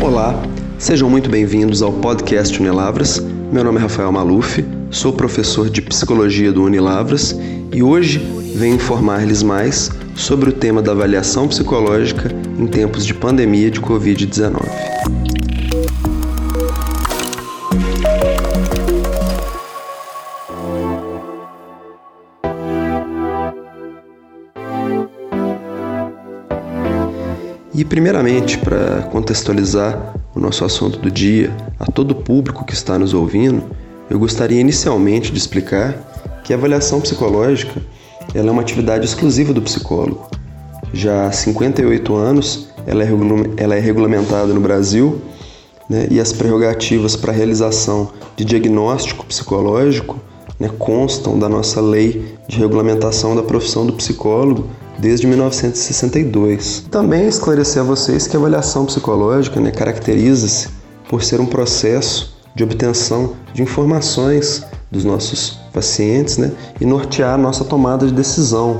Olá, sejam muito bem-vindos ao podcast Unilavras. Meu nome é Rafael Maluf, sou professor de psicologia do Unilavras e hoje venho informar-lhes mais sobre o tema da avaliação psicológica em tempos de pandemia de Covid-19. E, primeiramente, para contextualizar o nosso assunto do dia a todo o público que está nos ouvindo, eu gostaria inicialmente de explicar que a avaliação psicológica ela é uma atividade exclusiva do psicólogo. Já há 58 anos, ela é, ela é regulamentada no Brasil né, e as prerrogativas para a realização de diagnóstico psicológico né, constam da nossa lei de regulamentação da profissão do psicólogo, desde 1962. Também esclarecer a vocês que a avaliação psicológica né, caracteriza-se por ser um processo de obtenção de informações dos nossos pacientes né, e nortear a nossa tomada de decisão,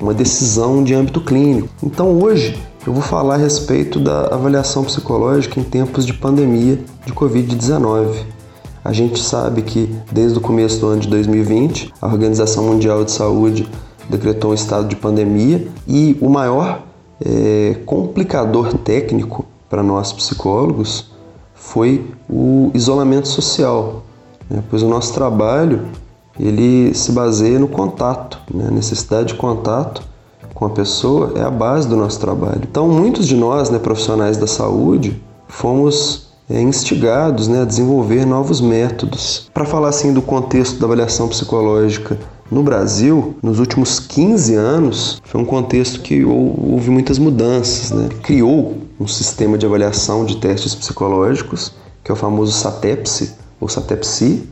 uma decisão de âmbito clínico. Então hoje eu vou falar a respeito da avaliação psicológica em tempos de pandemia de Covid-19. A gente sabe que desde o começo do ano de 2020, a Organização Mundial de Saúde decretou um estado de pandemia e o maior é, complicador técnico para nós psicólogos foi o isolamento social, né? pois o nosso trabalho ele se baseia no contato, né? a necessidade de contato com a pessoa é a base do nosso trabalho. Então, muitos de nós, né, profissionais da saúde, fomos é, instigados né, a desenvolver novos métodos. Para falar assim do contexto da avaliação psicológica no Brasil, nos últimos 15 anos, foi um contexto que houve muitas mudanças. Né? Criou um sistema de avaliação de testes psicológicos, que é o famoso SATEPSI, ou SATEPSI,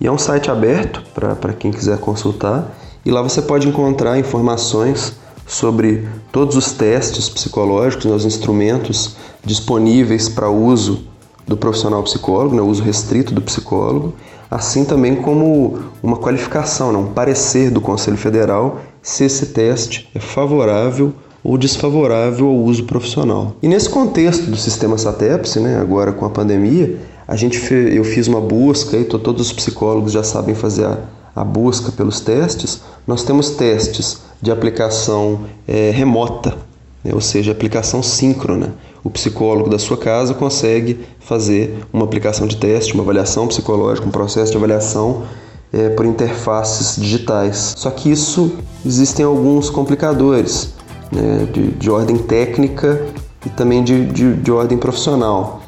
e é um site aberto para quem quiser consultar. E lá você pode encontrar informações sobre todos os testes psicológicos, né, os instrumentos disponíveis para uso do profissional psicólogo, né, o uso restrito do psicólogo, assim também como uma qualificação, né, um parecer do Conselho Federal se esse teste é favorável ou desfavorável ao uso profissional. E nesse contexto do sistema SATEPS, né, agora com a pandemia, a gente eu fiz uma busca e todos os psicólogos já sabem fazer a, a busca pelos testes. Nós temos testes de aplicação é, remota, né, ou seja, aplicação síncrona. O psicólogo da sua casa consegue fazer uma aplicação de teste, uma avaliação psicológica, um processo de avaliação é, por interfaces digitais. Só que isso existem alguns complicadores né, de, de, ordem técnica e também de, de, de ordem profissional.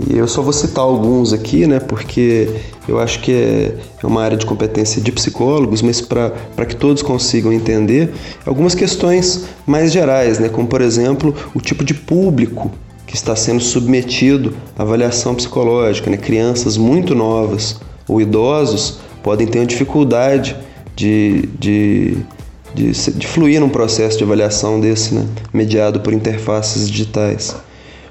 E eu só vou citar alguns aqui, né, porque eu acho que é, é uma área de competência de psicólogos, mas para que todos consigam entender, algumas questões mais gerais, né, como por exemplo o tipo de público que está sendo submetido à avaliação psicológica. Né? Crianças muito novas ou idosos podem ter dificuldade de, de, de, de fluir num processo de avaliação desse, né? mediado por interfaces digitais.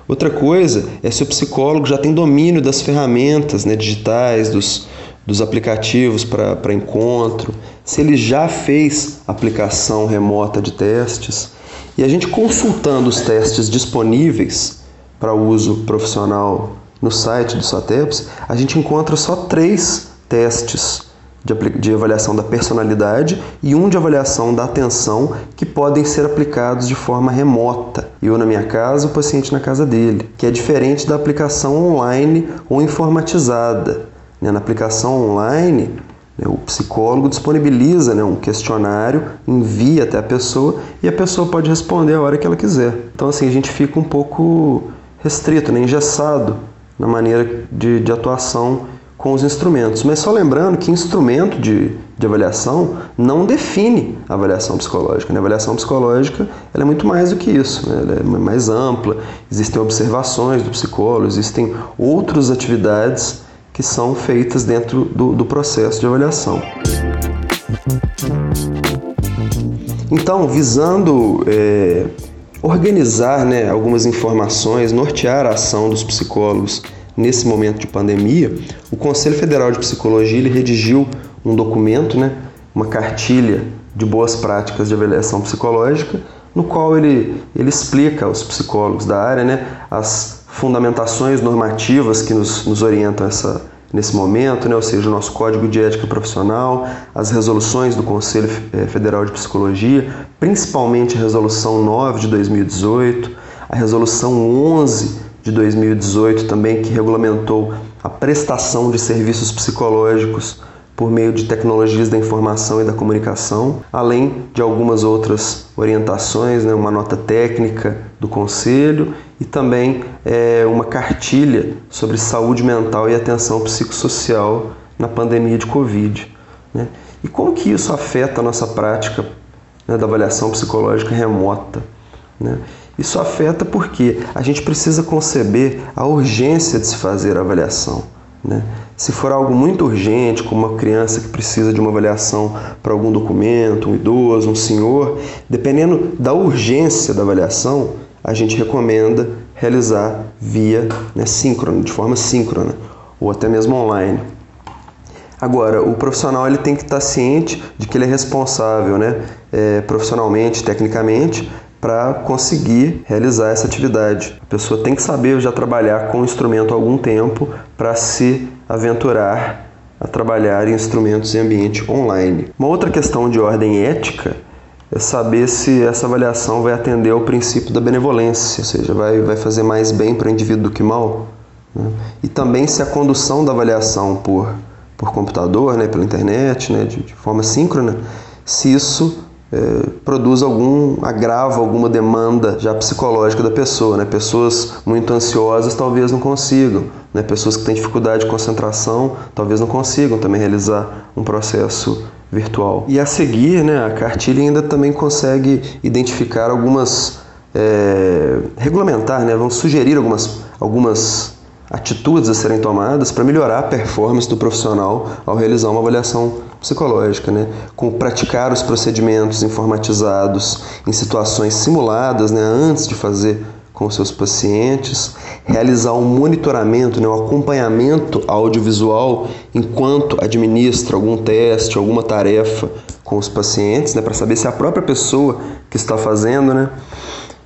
Outra coisa é se o psicólogo já tem domínio das ferramentas né, digitais, dos, dos aplicativos para encontro, se ele já fez aplicação remota de testes. E a gente consultando os testes disponíveis para uso profissional no site do SATEPS, a gente encontra só três testes de, avaliação da personalidade e um de avaliação da atenção que podem ser aplicados de forma remota. Eu na minha casa, o paciente na casa dele, que é diferente da aplicação online ou informatizada. Né? Na aplicação online, né, o psicólogo disponibiliza né, um questionário, envia até a pessoa e a pessoa pode responder a hora que ela quiser. Então, assim, a gente fica um pouco restrito, né, engessado na maneira de, de atuação com os instrumentos. Mas só lembrando que instrumento de, de avaliação não define a avaliação psicológica. Né? A avaliação psicológica é muito mais do que isso, né? ela é mais ampla, existem observações do psicólogo, existem outras atividades que são feitas dentro do, do processo de avaliação. Então, visando é, organizar né, algumas informações, nortear a ação dos psicólogos nesse momento de pandemia, o Conselho Federal de Psicologia ele redigiu um documento, né, uma cartilha de boas práticas de avaliação psicológica, no qual ele, ele explica aos psicólogos da área né, as fundamentações normativas que nos, nos orientam essa, nesse momento, né? ou seja, o nosso Código de Ética Profissional, as resoluções do Conselho eh, Federal de Psicologia, principalmente a Resolução 9 de 2018, a Resolução 11 de 2018 também, que regulamentou a prestação de serviços psicológicos por meio de tecnologias da informação e da comunicação, além de algumas outras orientações, né, uma nota técnica do Conselho e também é, uma cartilha sobre saúde mental e atenção psicossocial na pandemia de Covid. Né? E como que isso afeta a nossa prática né, da avaliação psicológica remota? Né? Isso afeta porque a gente precisa conceber a urgência de se fazer a avaliação. Né? Se for algo muito urgente, como uma criança que precisa de uma avaliação para algum documento, um idoso, um senhor, dependendo da urgência da avaliação, a gente recomenda realizar via né, síncrona, de forma síncrona, ou até mesmo online. Agora, o profissional ele tem que estar ciente de que ele é responsável né, é, profissionalmente, tecnicamente, para conseguir realizar essa atividade. A pessoa tem que saber já trabalhar com o instrumento há algum tempo para se aventurar a trabalhar em instrumentos em ambiente online. Uma outra questão de ordem ética é saber se essa avaliação vai atender ao princípio da benevolência, ou seja, vai, vai fazer mais bem para o indivíduo do que mal. Né? E também se a condução da avaliação por, por computador, né, pela internet, né, de, de forma síncrona, se isso é, produz algum agravo, alguma demanda já psicológica da pessoa. Né? Pessoas muito ansiosas talvez não consigam, né? pessoas que têm dificuldade de concentração talvez não consigam também realizar um processo virtual. E a seguir, né, a cartilha ainda também consegue identificar algumas, é, regulamentar, né, vamos sugerir algumas, algumas atitudes a serem tomadas para melhorar a performance do profissional ao realizar uma avaliação psicológica, né? com praticar os procedimentos informatizados em situações simuladas né? antes de fazer com seus pacientes, realizar um monitoramento, né? um acompanhamento audiovisual enquanto administra algum teste, alguma tarefa com os pacientes, né? para saber se é a própria pessoa que está fazendo, né?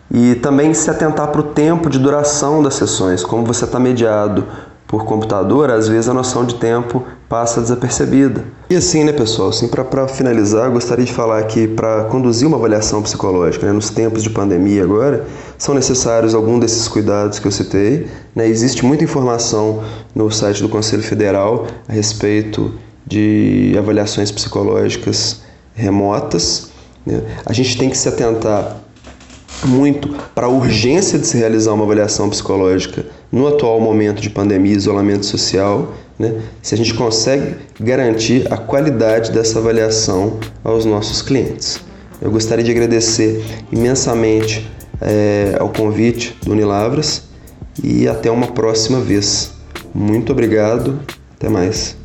E também se atentar para o tempo de duração das sessões. Como você está mediado por computador, às vezes a noção de tempo passa desapercebida. E assim, né, pessoal, assim, para finalizar, gostaria de falar que para conduzir uma avaliação psicológica né, nos tempos de pandemia agora, são necessários alguns desses cuidados que eu citei. Né? Existe muita informação no site do Conselho Federal a respeito de avaliações psicológicas remotas. Né? A gente tem que se atentar muito para a urgência de se realizar uma avaliação psicológica no atual momento de pandemia e isolamento social, né? se a gente consegue garantir a qualidade dessa avaliação aos nossos clientes. Eu gostaria de agradecer imensamente é, ao convite do Unilavras e até uma próxima vez. Muito obrigado, até mais.